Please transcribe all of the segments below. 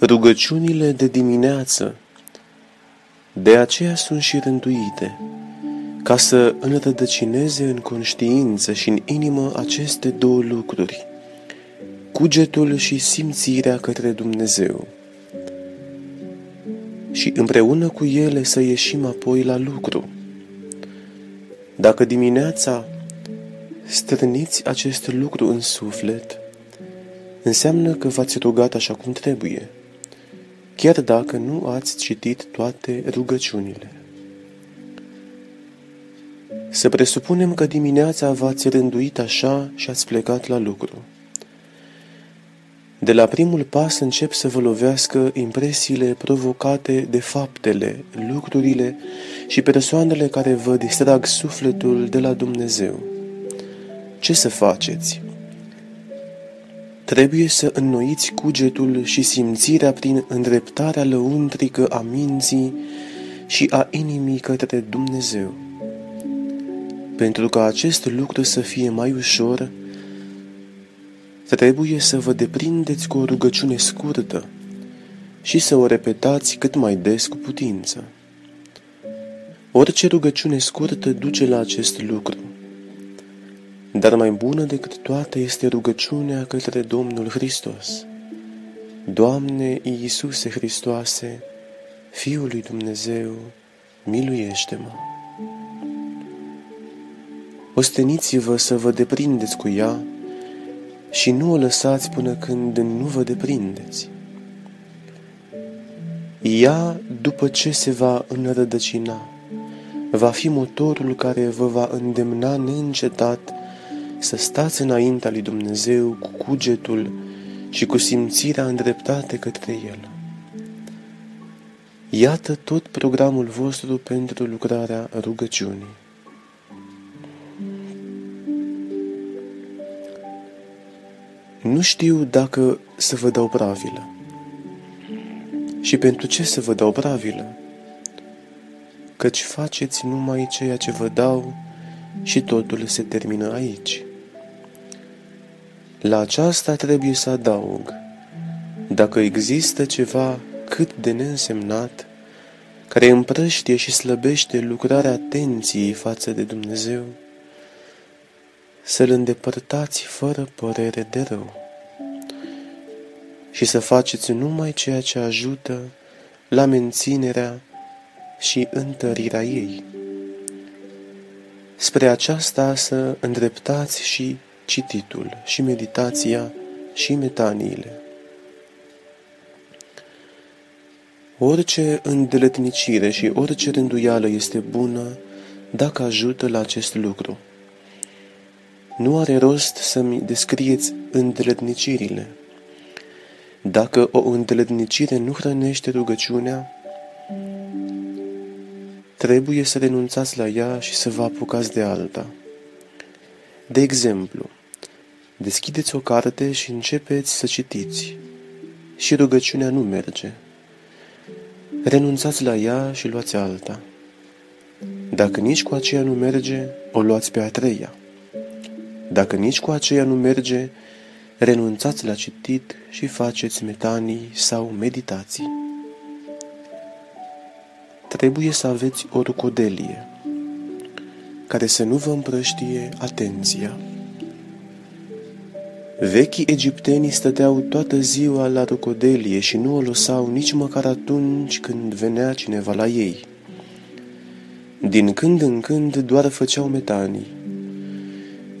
Rugăciunile de dimineață de aceea sunt și rânduite, ca să înrădăcineze în conștiință și în inimă aceste două lucruri, cugetul și simțirea către Dumnezeu. Și împreună cu ele să ieșim apoi la lucru. Dacă dimineața strâniți acest lucru în suflet, înseamnă că v-ați rugat așa cum trebuie, chiar dacă nu ați citit toate rugăciunile. Să presupunem că dimineața v-ați rânduit așa și ați plecat la lucru. De la primul pas încep să vă lovească impresiile provocate de faptele, lucrurile și persoanele care vă distrag sufletul de la Dumnezeu. Ce să faceți? Trebuie să înnoiți cugetul și simțirea prin îndreptarea lăuntrică a minții și a inimii către Dumnezeu. Pentru ca acest lucru să fie mai ușor, trebuie să vă deprindeți cu o rugăciune scurtă și să o repetați cât mai des cu putință. Orice rugăciune scurtă duce la acest lucru. Dar mai bună decât toate este rugăciunea către Domnul Hristos. Doamne Iisuse Hristoase, Fiul lui Dumnezeu, miluiește-mă! Osteniți-vă să vă deprindeți cu ea și nu o lăsați până când nu vă deprindeți. Ea, după ce se va înrădăcina, va fi motorul care vă va îndemna neîncetat să stați înaintea lui Dumnezeu cu cugetul și cu simțirea îndreptate către El. Iată tot programul vostru pentru lucrarea rugăciunii. Nu știu dacă să vă dau pravilă. Și pentru ce să vă dau pravilă? Căci faceți numai ceea ce vă dau și totul se termină aici. La aceasta trebuie să adaug, dacă există ceva cât de neînsemnat, care împrăștie și slăbește lucrarea atenției față de Dumnezeu, să-L îndepărtați fără părere de rău și să faceți numai ceea ce ajută la menținerea și întărirea ei. Spre aceasta să îndreptați și cititul și meditația și metaniile. Orice îndeletnicire și orice rânduială este bună dacă ajută la acest lucru. Nu are rost să-mi descrieți îndeletnicirile. Dacă o îndeletnicire nu hrănește rugăciunea, trebuie să renunțați la ea și să vă apucați de alta. De exemplu, Deschideți o carte și începeți să citiți. Și rugăciunea nu merge. Renunțați la ea și luați alta. Dacă nici cu aceea nu merge, o luați pe a treia. Dacă nici cu aceea nu merge, renunțați la citit și faceți metanii sau meditații. Trebuie să aveți o rucodelie care să nu vă împrăștie atenția. Vechii egiptenii stăteau toată ziua la rucodelie și nu o lăsau nici măcar atunci când venea cineva la ei. Din când în când doar făceau metanii,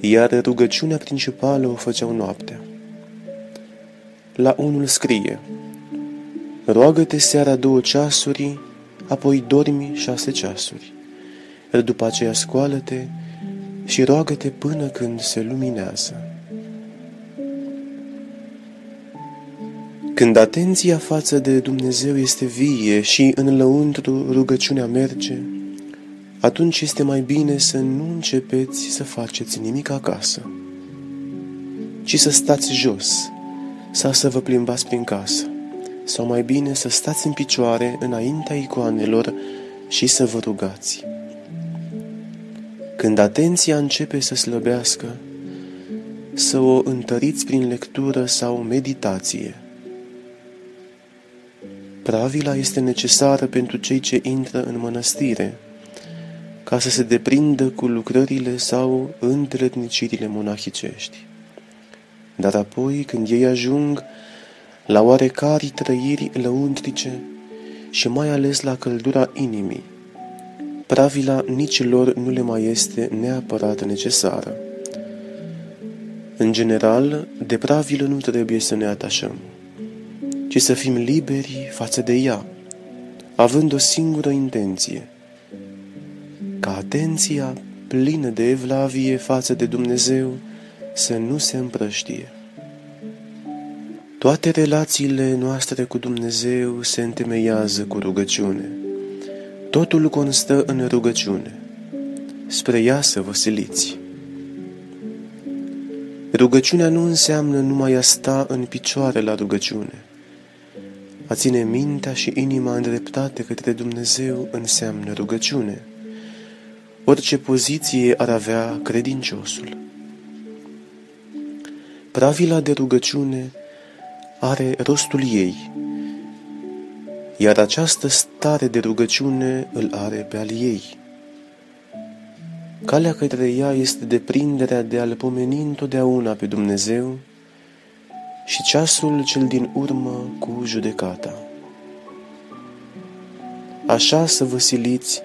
iar rugăciunea principală o făceau noaptea. La unul scrie, Roagă-te seara două ceasuri, apoi dormi șase ceasuri. Iar după aceea scoală-te și roagă-te până când se luminează. Când atenția față de Dumnezeu este vie și în lăuntru rugăciunea merge, atunci este mai bine să nu începeți să faceți nimic acasă, ci să stați jos sau să vă plimbați prin casă, sau mai bine să stați în picioare înaintea icoanelor și să vă rugați. Când atenția începe să slăbească, să o întăriți prin lectură sau meditație – Pravila este necesară pentru cei ce intră în mănăstire, ca să se deprindă cu lucrările sau întâlnicirile monahicești. Dar apoi, când ei ajung la oarecare trăiri lăuntrice și mai ales la căldura inimii, pravila nici lor nu le mai este neapărat necesară. În general, de pravilă nu trebuie să ne atașăm, ci să fim liberi față de ea, având o singură intenție, ca atenția plină de evlavie față de Dumnezeu să nu se împrăștie. Toate relațiile noastre cu Dumnezeu se întemeiază cu rugăciune. Totul constă în rugăciune. Spre ea să vă siliți. Rugăciunea nu înseamnă numai a sta în picioare la rugăciune. A ține mintea și inima îndreptate către Dumnezeu înseamnă rugăciune. Orice poziție ar avea credinciosul. Pravila de rugăciune are rostul ei, iar această stare de rugăciune îl are pe al ei. Calea către ea este deprinderea de a-L pomeni întotdeauna pe Dumnezeu și ceasul cel din urmă cu judecata. Așa să vă siliți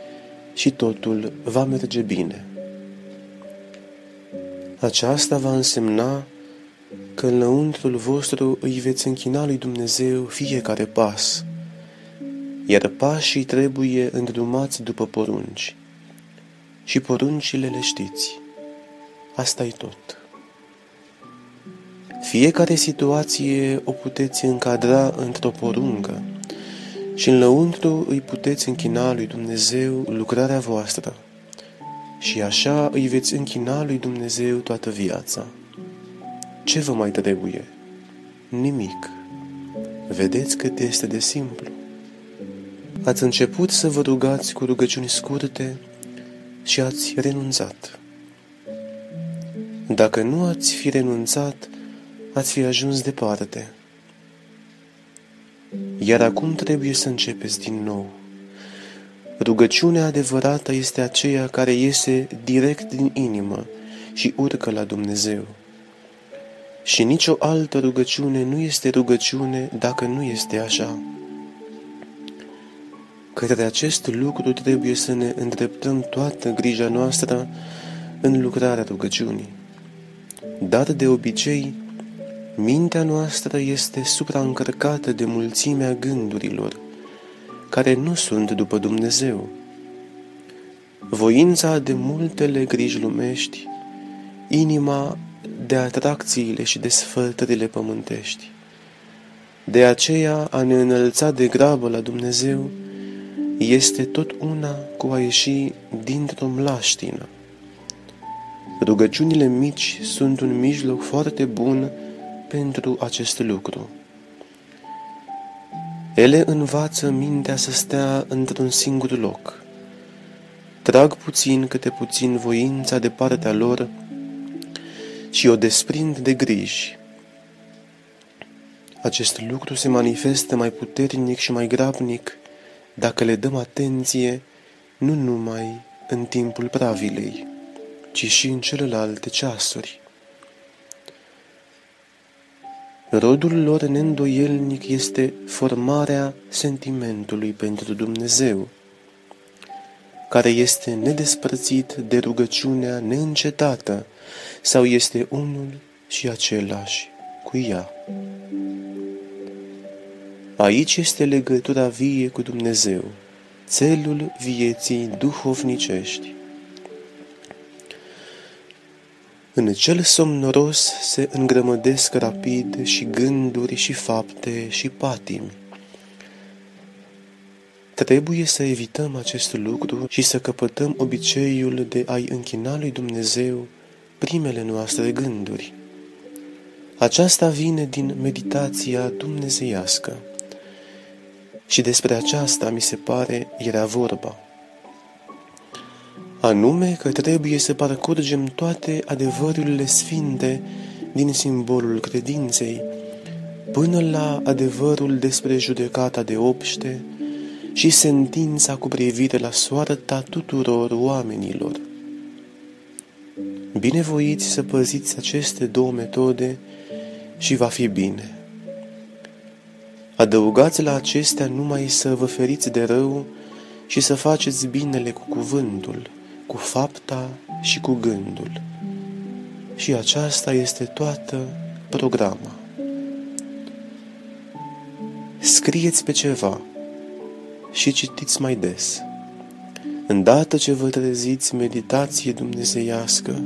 și totul va merge bine. Aceasta va însemna că în lăuntrul vostru îi veți închina lui Dumnezeu fiecare pas, iar pașii trebuie îndrumați după porunci. Și poruncile le știți. asta e tot. Fiecare situație o puteți încadra într-o poruncă și în lăuntru îi puteți închina lui Dumnezeu lucrarea voastră și așa îi veți închina lui Dumnezeu toată viața. Ce vă mai trebuie? Nimic. Vedeți cât este de simplu. Ați început să vă rugați cu rugăciuni scurte și ați renunțat. Dacă nu ați fi renunțat, ați fi ajuns departe. Iar acum trebuie să începeți din nou. Rugăciunea adevărată este aceea care iese direct din inimă și urcă la Dumnezeu. Și nicio altă rugăciune nu este rugăciune dacă nu este așa. Către acest lucru trebuie să ne îndreptăm toată grija noastră în lucrarea rugăciunii. Dar de obicei, mintea noastră este supraîncărcată de mulțimea gândurilor, care nu sunt după Dumnezeu. Voința de multele griji lumești, inima de atracțiile și de sfătările pământești. De aceea a ne înălța de grabă la Dumnezeu este tot una cu a ieși dintr-o mlaștină. Rugăciunile mici sunt un mijloc foarte bun pentru acest lucru. Ele învață mintea să stea într-un singur loc. Trag puțin câte puțin voința de partea lor și o desprind de griji. Acest lucru se manifestă mai puternic și mai grabnic dacă le dăm atenție nu numai în timpul pravilei, ci și în celelalte ceasuri. Rodul lor neîndoielnic este formarea sentimentului pentru Dumnezeu, care este nedespărțit de rugăciunea neîncetată sau este unul și același cu ea. Aici este legătura vie cu Dumnezeu, țelul vieții duhovnicești. În cel somnoros se îngrămădesc rapid și gânduri și fapte și patimi. Trebuie să evităm acest lucru și să căpătăm obiceiul de a-i închina lui Dumnezeu primele noastre gânduri. Aceasta vine din meditația dumnezeiască. Și despre aceasta, mi se pare, era vorba. Anume că trebuie să parcurgem toate adevărurile sfinte din simbolul credinței până la adevărul despre judecata de obște și sentința cu privire la soarta tuturor oamenilor. Binevoiți să păziți aceste două metode și va fi bine. Adăugați la acestea numai să vă feriți de rău și să faceți binele cu cuvântul, cu fapta și cu gândul. Și aceasta este toată programa. Scrieți pe ceva și citiți mai des. Îndată ce vă treziți meditație dumnezeiască,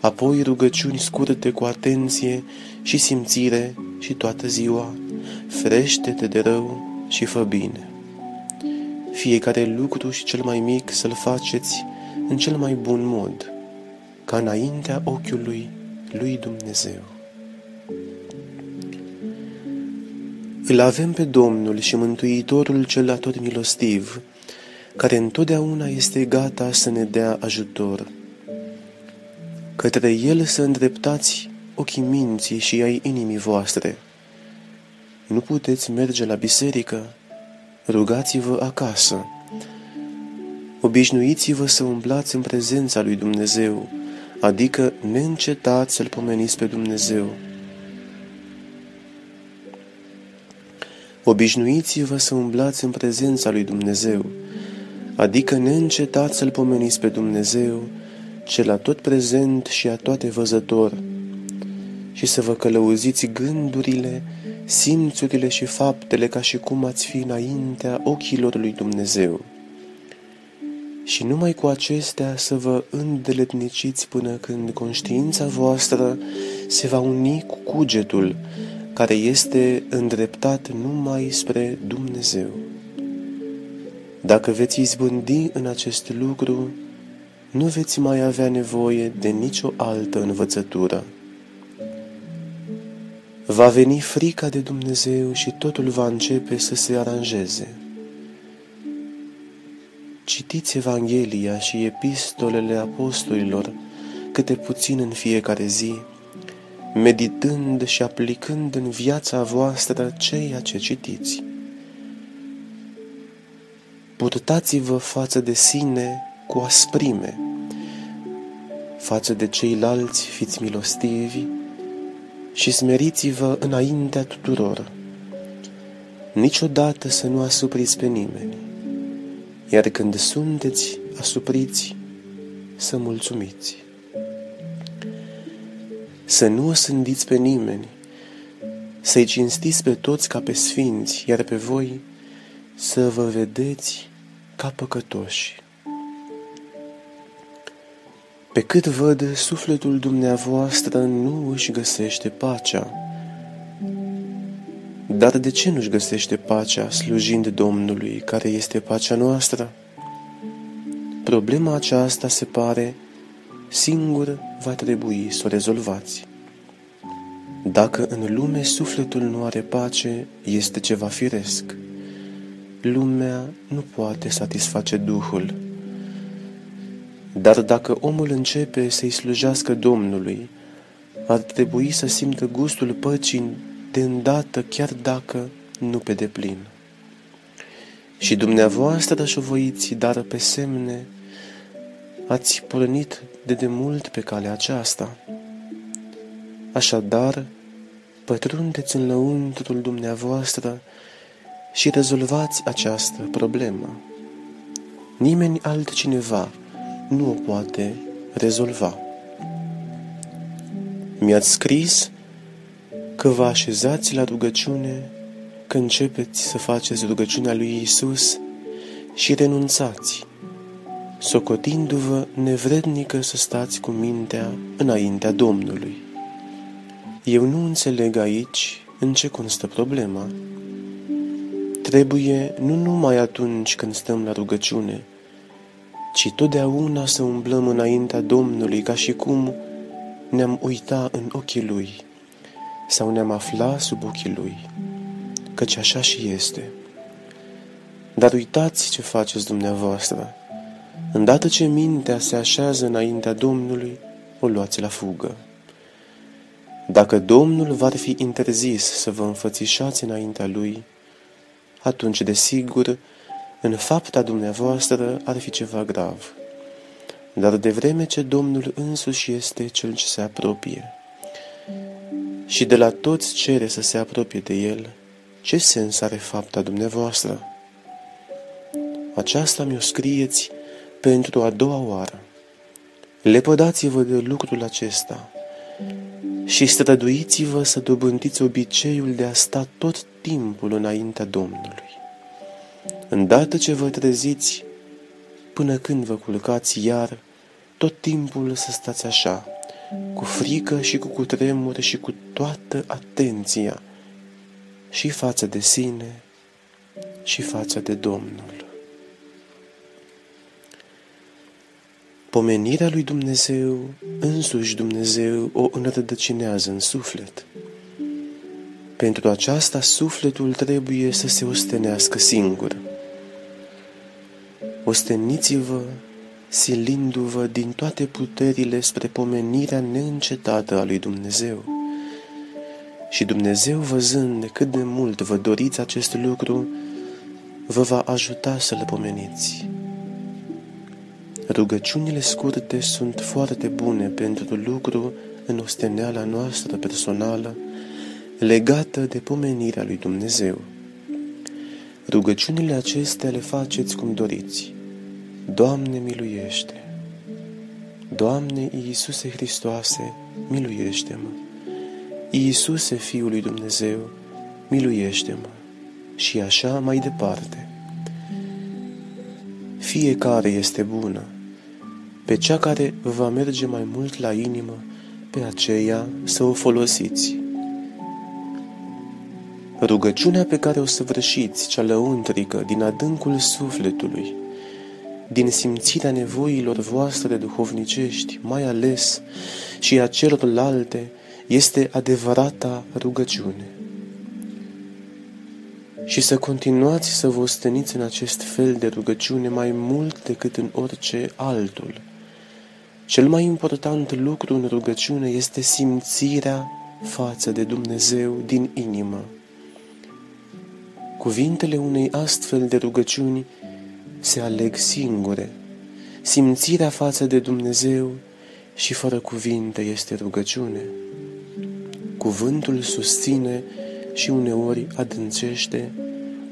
apoi rugăciuni scurte cu atenție și simțire și toată ziua, frește-te de rău și fă bine. Fiecare lucru și cel mai mic să-l faceți în cel mai bun mod, ca înaintea ochiului lui Dumnezeu. Îl avem pe Domnul și Mântuitorul cel atot milostiv, care întotdeauna este gata să ne dea ajutor. Către El să îndreptați ochii minții și ai inimii voastre. Nu puteți merge la biserică? Rugați-vă acasă. Obișnuiți-vă să umblați în prezența lui Dumnezeu, adică neîncetați să-L pomeniți pe Dumnezeu. Obișnuiți-vă să umblați în prezența lui Dumnezeu, adică neîncetați să-L pomeniți pe Dumnezeu, cel tot prezent și a toate văzător, și să vă călăuziți gândurile, simțurile și faptele ca și cum ați fi înaintea ochilor lui Dumnezeu. Și numai cu acestea să vă îndeletniciți până când conștiința voastră se va uni cu cugetul care este îndreptat numai spre Dumnezeu. Dacă veți izbândi în acest lucru, nu veți mai avea nevoie de nicio altă învățătură. Va veni frica de Dumnezeu și totul va începe să se aranjeze. Citiți Evanghelia și epistolele apostolilor câte puțin în fiecare zi, meditând și aplicând în viața voastră ceea ce citiți. Purtați-vă față de sine cu asprime, față de ceilalți fiți milostivi și smeriți-vă înaintea tuturor. Niciodată să nu asupriți pe nimeni, iar când sunteți asupriți, să mulțumiți. Să nu osândiți pe nimeni, să-i cinstiți pe toți ca pe sfinți, iar pe voi să vă vedeți ca păcătoși. Pe cât văd, sufletul dumneavoastră nu își găsește pacea. Dar de ce nu-și găsește pacea slujind Domnului, care este pacea noastră? Problema aceasta se pare singur va trebui să o rezolvați. Dacă în lume sufletul nu are pace, este ceva firesc. Lumea nu poate satisface Duhul. Dar dacă omul începe să-i slujească Domnului, ar trebui să simtă gustul păcii de îndată, chiar dacă nu pe deplin. Și dumneavoastră șovăiți, dar pe semne, ați pornit de demult pe calea aceasta. Așadar, pătrundeți în lăuntrul dumneavoastră și rezolvați această problemă. Nimeni altcineva nu o poate rezolva. Mi-ați scris că vă așezați la rugăciune, că începeți să faceți rugăciunea lui Isus și renunțați, socotindu-vă nevrednică să stați cu mintea înaintea Domnului. Eu nu înțeleg aici în ce constă problema. Trebuie nu numai atunci când stăm la rugăciune, ci totdeauna să umblăm înaintea Domnului ca și cum ne-am uita în ochii Lui sau ne-am afla sub ochii Lui, căci așa și este. Dar uitați ce faceți dumneavoastră. Îndată ce mintea se așează înaintea Domnului, o luați la fugă. Dacă Domnul v-ar fi interzis să vă înfățișați înaintea Lui, atunci, desigur, în fapta dumneavoastră ar fi ceva grav. Dar de vreme ce Domnul însuși este Cel ce se apropie și de la toți cere să se apropie de El, ce sens are fapta dumneavoastră? Aceasta mi-o scrieți pentru a doua oară. Lepădați-vă de lucrul acesta și străduiți-vă să dobândiți obiceiul de a sta tot timpul înaintea Domnului. Îndată ce vă treziți, până când vă culcați iar, tot timpul să stați așa, cu frică și cu cutremur și cu toată atenția, și față de sine și față de Domnul. Pomenirea lui Dumnezeu, însuși Dumnezeu, o înrădăcinează în suflet. Pentru aceasta, sufletul trebuie să se ostenească singur. Osteniți-vă, silindu-vă din toate puterile spre pomenirea neîncetată a lui Dumnezeu. Și Dumnezeu, văzând cât de mult vă doriți acest lucru, vă va ajuta să le pomeniți. Rugăciunile scurte sunt foarte bune pentru lucru în osteneala noastră personală, legată de pomenirea lui Dumnezeu. Rugăciunile acestea le faceți cum doriți. Doamne, miluiește! Doamne Iisuse Hristoase, miluiește-mă! Iisuse, Fiul lui Dumnezeu, miluiește-mă! Și așa mai departe. Fiecare este bună. Pe cea care va merge mai mult la inimă, pe aceea să o folosiți. Rugăciunea pe care o săvârșiți, cea lăuntrică, din adâncul sufletului, din simțirea nevoilor voastre duhovnicești, mai ales și a celorlalte, este adevărata rugăciune. Și să continuați să vă osteniți în acest fel de rugăciune mai mult decât în orice altul. Cel mai important lucru în rugăciune este simțirea față de Dumnezeu din inimă. Cuvintele unei astfel de rugăciuni se aleg singure. Simțirea față de Dumnezeu și fără cuvinte este rugăciune. Cuvântul susține și uneori adâncește,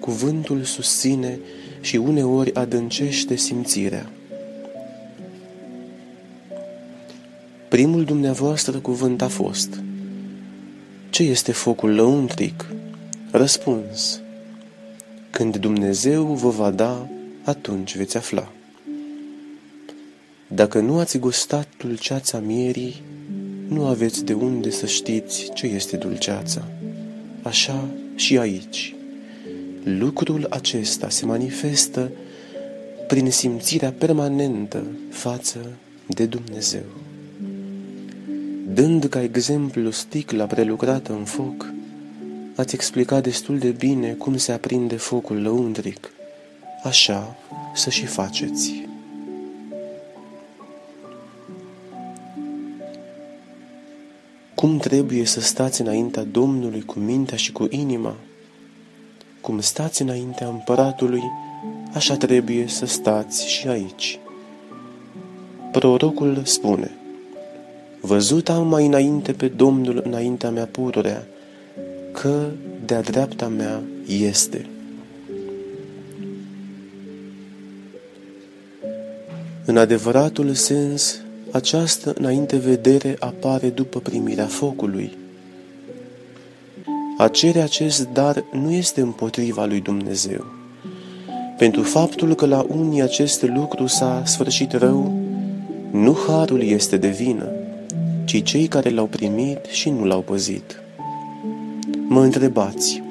cuvântul susține și uneori adâncește simțirea. Primul dumneavoastră cuvânt a fost Ce este focul lăuntric? Răspuns Când Dumnezeu vă va da atunci veți afla. Dacă nu ați gustat dulceața mierii, nu aveți de unde să știți ce este dulceața. Așa și aici. Lucrul acesta se manifestă prin simțirea permanentă față de Dumnezeu. Dând ca exemplu sticla prelucrată în foc, ați explicat destul de bine cum se aprinde focul lăuntric așa să și faceți. Cum trebuie să stați înaintea Domnului cu mintea și cu inima? Cum stați înaintea împăratului, așa trebuie să stați și aici. Prorocul spune, Văzut am mai înainte pe Domnul înaintea mea pururea, că de-a dreapta mea este. În adevăratul sens, această înainte vedere apare după primirea focului. A cere acest dar nu este împotriva lui Dumnezeu. Pentru faptul că la unii acest lucru s-a sfârșit rău, nu harul este de vină, ci cei care l-au primit și nu l-au păzit. Mă întrebați,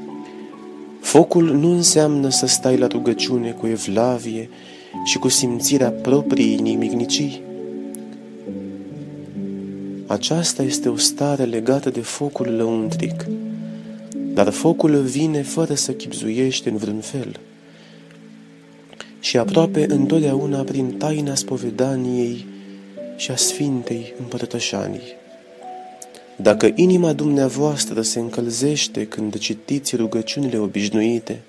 focul nu înseamnă să stai la rugăciune cu evlavie și cu simțirea propriei nimicnicii. Aceasta este o stare legată de focul lăuntric, dar focul vine fără să chipzuiește în vreun fel și aproape întotdeauna prin taina spovedaniei și a Sfintei Împărătășanii. Dacă inima dumneavoastră se încălzește când citiți rugăciunile obișnuite,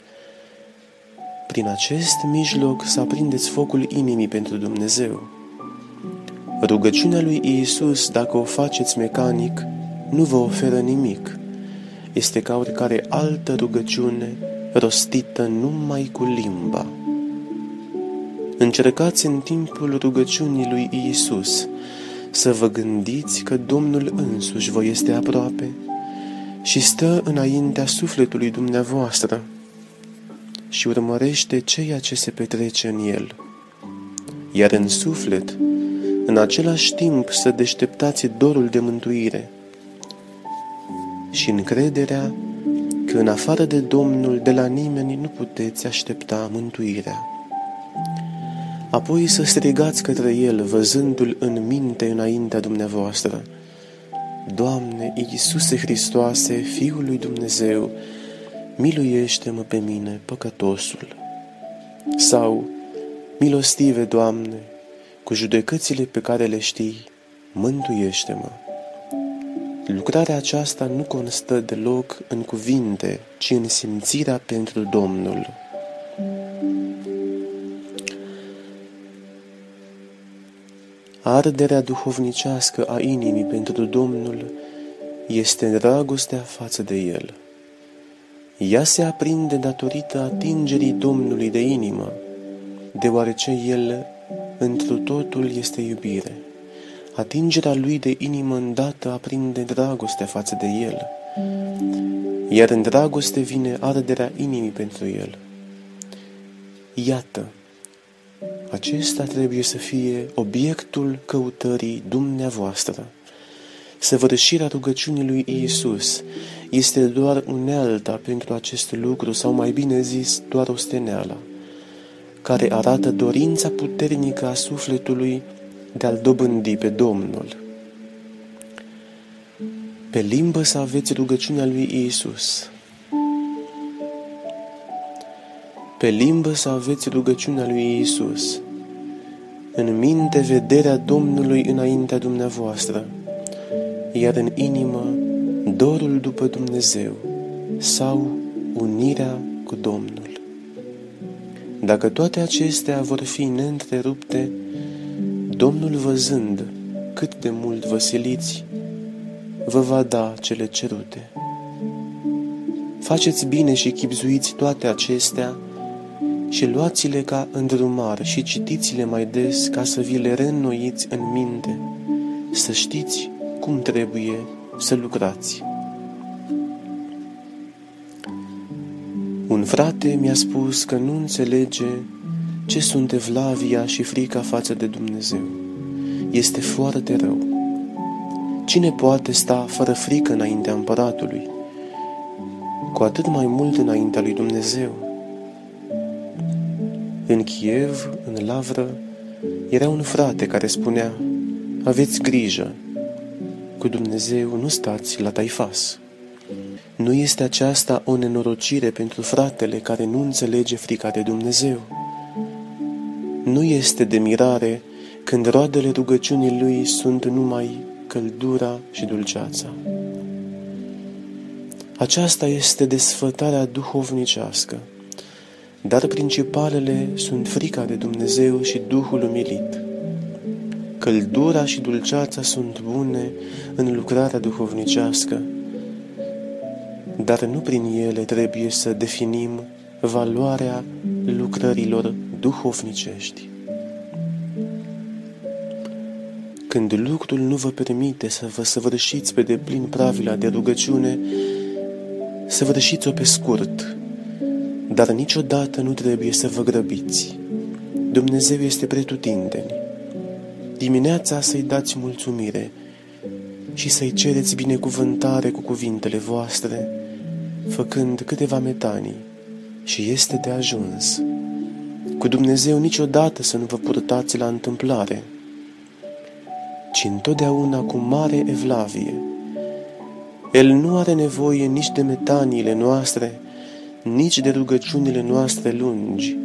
prin acest mijloc să aprindeți focul inimii pentru Dumnezeu. Rugăciunea lui Iisus, dacă o faceți mecanic, nu vă oferă nimic. Este ca oricare altă rugăciune rostită numai cu limba. Încercați în timpul rugăciunii lui Iisus să vă gândiți că Domnul însuși vă este aproape și stă înaintea sufletului dumneavoastră și urmărește ceea ce se petrece în el. Iar în suflet, în același timp să deșteptați dorul de mântuire și încrederea că în afară de Domnul de la nimeni nu puteți aștepta mântuirea. Apoi să strigați către El, văzându-L în minte înaintea dumneavoastră. Doamne, Iisuse Hristoase, Fiul lui Dumnezeu, miluiește-mă pe mine, păcătosul. Sau, milostive, Doamne, cu judecățile pe care le știi, mântuiește-mă. Lucrarea aceasta nu constă deloc în cuvinte, ci în simțirea pentru Domnul. Arderea duhovnicească a inimii pentru Domnul este dragostea față de El. Ea se aprinde datorită atingerii Domnului de inimă, deoarece El întru totul este iubire. Atingerea lui de inimă îndată aprinde dragostea față de el, iar în dragoste vine arderea inimii pentru el. Iată, acesta trebuie să fie obiectul căutării dumneavoastră. Săvârșirea rugăciunii lui Iisus este doar unealta pentru acest lucru, sau mai bine zis, doar o steneală, care arată dorința puternică a sufletului de a-L dobândi pe Domnul. Pe limbă să aveți rugăciunea lui Iisus. Pe limbă să aveți rugăciunea lui Iisus. În minte vederea Domnului înaintea dumneavoastră, iar în inimă dorul după Dumnezeu sau unirea cu Domnul. Dacă toate acestea vor fi neîntrerupte, Domnul văzând cât de mult vă siliți, vă va da cele cerute. Faceți bine și chipzuiți toate acestea și luați-le ca îndrumar și citiți-le mai des ca să vi le reînnoiți în minte, să știți cum trebuie să lucrați. Un frate mi-a spus că nu înțelege ce sunt evlavia și frica față de Dumnezeu? Este foarte rău. Cine poate sta fără frică înaintea împăratului? Cu atât mai mult înaintea lui Dumnezeu. În Kiev, în Lavră, era un frate care spunea, aveți grijă, cu Dumnezeu nu stați la taifas. Nu este aceasta o nenorocire pentru fratele care nu înțelege frica de Dumnezeu? Nu este de mirare când roadele rugăciunii lui sunt numai căldura și dulceața. Aceasta este desfătarea duhovnicească, dar principalele sunt frica de Dumnezeu și Duhul umilit. Căldura și dulceața sunt bune în lucrarea duhovnicească, dar nu prin ele trebuie să definim valoarea lucrărilor duhovnicești. Când lucrul nu vă permite să vă săvârșiți pe deplin pravila de rugăciune, săvârșiți-o pe scurt, dar niciodată nu trebuie să vă grăbiți. Dumnezeu este pretutindeni. Dimineața să-i dați mulțumire și să-i cereți binecuvântare cu cuvintele voastre, făcând câteva metanii și este de ajuns. Cu Dumnezeu niciodată să nu vă purtați la întâmplare, ci întotdeauna cu mare evlavie. El nu are nevoie nici de metaniile noastre, nici de rugăciunile noastre lungi.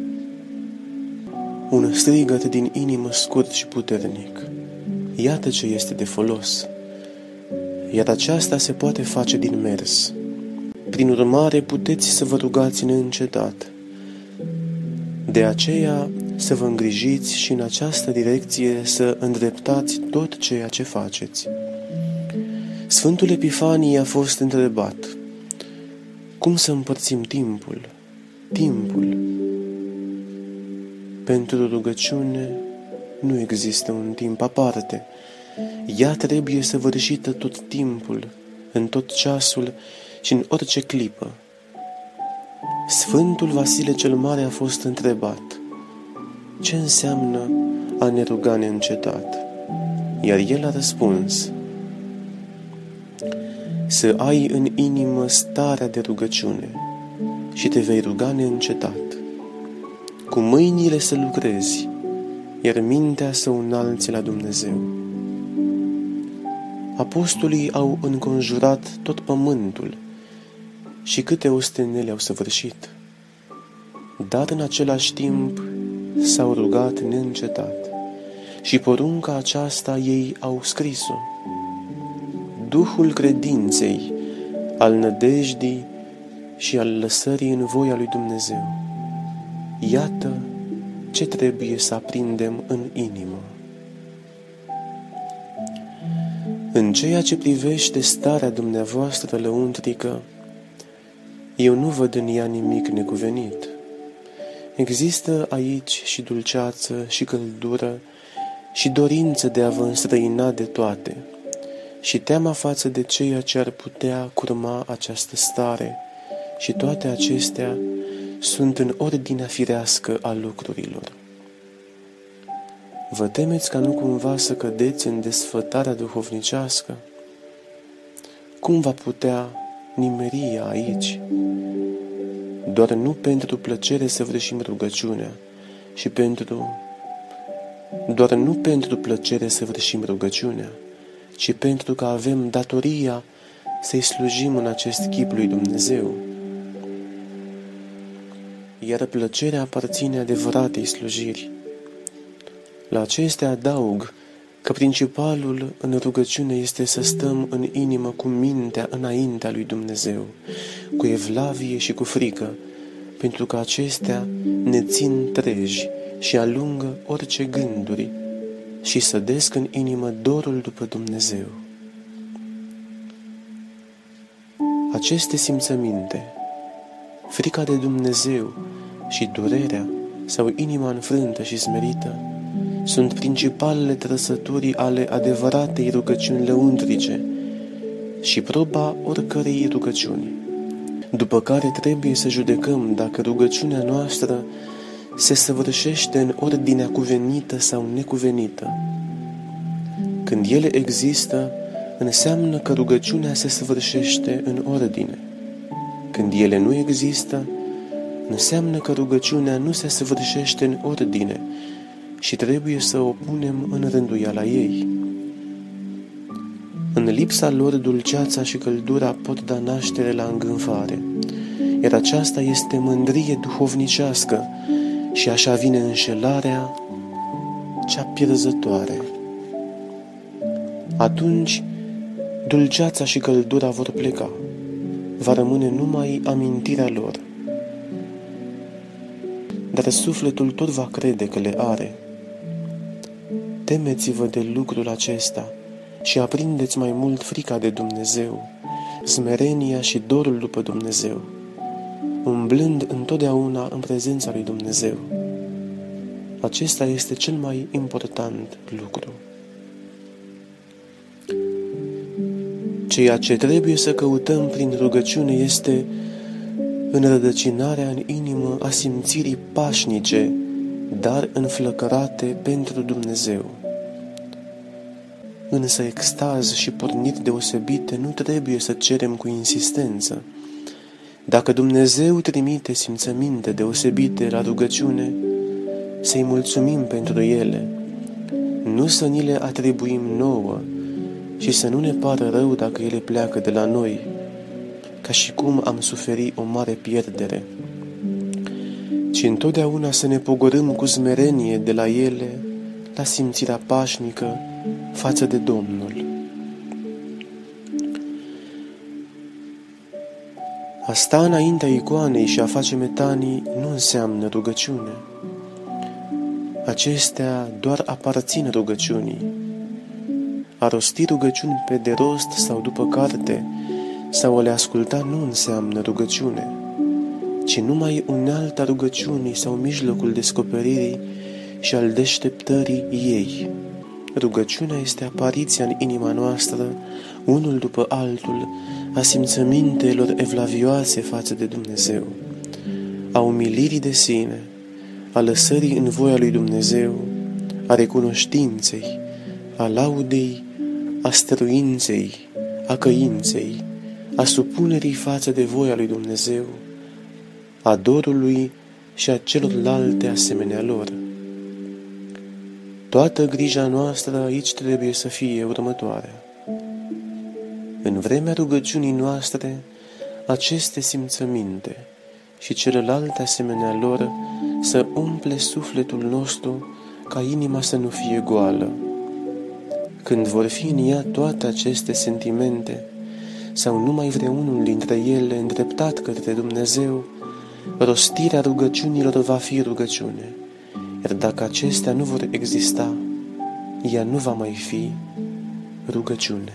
Un strigăt din inimă scurt și puternic. Iată ce este de folos. iar aceasta se poate face din mers. Prin urmare, puteți să vă rugați neîncetat. De aceea, să vă îngrijiți și în această direcție să îndreptați tot ceea ce faceți. Sfântul Epifanie a fost întrebat, cum să împărțim timpul? Timpul. Pentru rugăciune nu există un timp aparte. Ea trebuie săvârșită tot timpul, în tot ceasul și în orice clipă. Sfântul Vasile cel Mare a fost întrebat, ce înseamnă a ne ruga neîncetat? Iar el a răspuns, să ai în inimă starea de rugăciune și te vei ruga neîncetat. Cu mâinile să lucrezi, iar mintea să înalți la Dumnezeu. Apostolii au înconjurat tot pământul și câte ostenele au săvârșit, dar în același timp s-au rugat neîncetat și porunca aceasta ei au scris-o. Duhul credinței, al nădejdii și al lăsării în voia lui Dumnezeu. Iată ce trebuie să aprindem în inimă. În ceea ce privește starea dumneavoastră lăuntrică, eu nu văd în ea nimic necuvenit. Există aici și dulceață, și căldură, și dorință de a vă înstrăina de toate, și teama față de ceea ce ar putea curma această stare, și toate acestea sunt în ordinea firească a lucrurilor. Vă temeți ca nu cumva să cădeți în desfătarea duhovnicească? Cum va putea nimeria aici? Doar nu pentru plăcere să vrășim rugăciunea și pentru doar nu pentru plăcere să vrășim rugăciunea, ci pentru că avem datoria să-i slujim în acest chip lui Dumnezeu. Iar plăcerea aparține adevăratei slujiri. La acestea adaug că principalul în rugăciune este să stăm în inimă cu mintea înaintea lui Dumnezeu, cu evlavie și cu frică, pentru că acestea ne țin treji și alungă orice gânduri și sădesc în inimă dorul după Dumnezeu. Aceste simțăminte, frica de Dumnezeu și durerea sau inima înfrântă și smerită, sunt principalele trăsături ale adevăratei rugăciuni lăuntrice și proba oricărei rugăciuni, după care trebuie să judecăm dacă rugăciunea noastră se săvârșește în ordinea cuvenită sau necuvenită. Când ele există, înseamnă că rugăciunea se săvârșește în ordine. Când ele nu există, înseamnă că rugăciunea nu se săvârșește în ordine și trebuie să o punem în rânduiala ei. În lipsa lor, dulceața și căldura pot da naștere la îngânfare, iar aceasta este mândrie duhovnicească și așa vine înșelarea cea pierzătoare. Atunci, dulceața și căldura vor pleca, va rămâne numai amintirea lor. Dar sufletul tot va crede că le are Temeți-vă de lucrul acesta și aprindeți mai mult frica de Dumnezeu, smerenia și dorul după Dumnezeu, umblând întotdeauna în prezența lui Dumnezeu. Acesta este cel mai important lucru. Ceea ce trebuie să căutăm prin rugăciune este înrădăcinarea în inimă a simțirii pașnice, dar înflăcărate pentru Dumnezeu. Însă extaz și porniri deosebite nu trebuie să cerem cu insistență. Dacă Dumnezeu trimite simțăminte deosebite la rugăciune, să-i mulțumim pentru ele, nu să ni le atribuim nouă și să nu ne pară rău dacă ele pleacă de la noi, ca și cum am suferi o mare pierdere, ci întotdeauna să ne pogorâm cu smerenie de la ele la simțirea pașnică față de Domnul. Sta înaintea icoanei și a face metanii nu înseamnă rugăciune. Acestea doar aparțin rugăciunii. A rosti rugăciuni pe de rost sau după carte sau a le asculta nu înseamnă rugăciune, ci numai unealta rugăciunii sau mijlocul descoperirii și al deșteptării ei. Rugăciunea este apariția în inima noastră, unul după altul, a simțămintelor evlavioase față de Dumnezeu, a umilirii de sine, a lăsării în voia lui Dumnezeu, a recunoștinței, a laudei, a stăruinței, a căinței, a supunerii față de voia lui Dumnezeu, a dorului și a celorlalte asemenea lor. Toată grija noastră aici trebuie să fie următoarea. În vremea rugăciunii noastre, aceste simțăminte și celelalte asemenea lor să umple sufletul nostru ca inima să nu fie goală. Când vor fi în ea toate aceste sentimente, sau numai vreunul dintre ele îndreptat către Dumnezeu, rostirea rugăciunilor va fi rugăciune, iar dacă acestea nu vor exista, ea nu va mai fi rugăciune.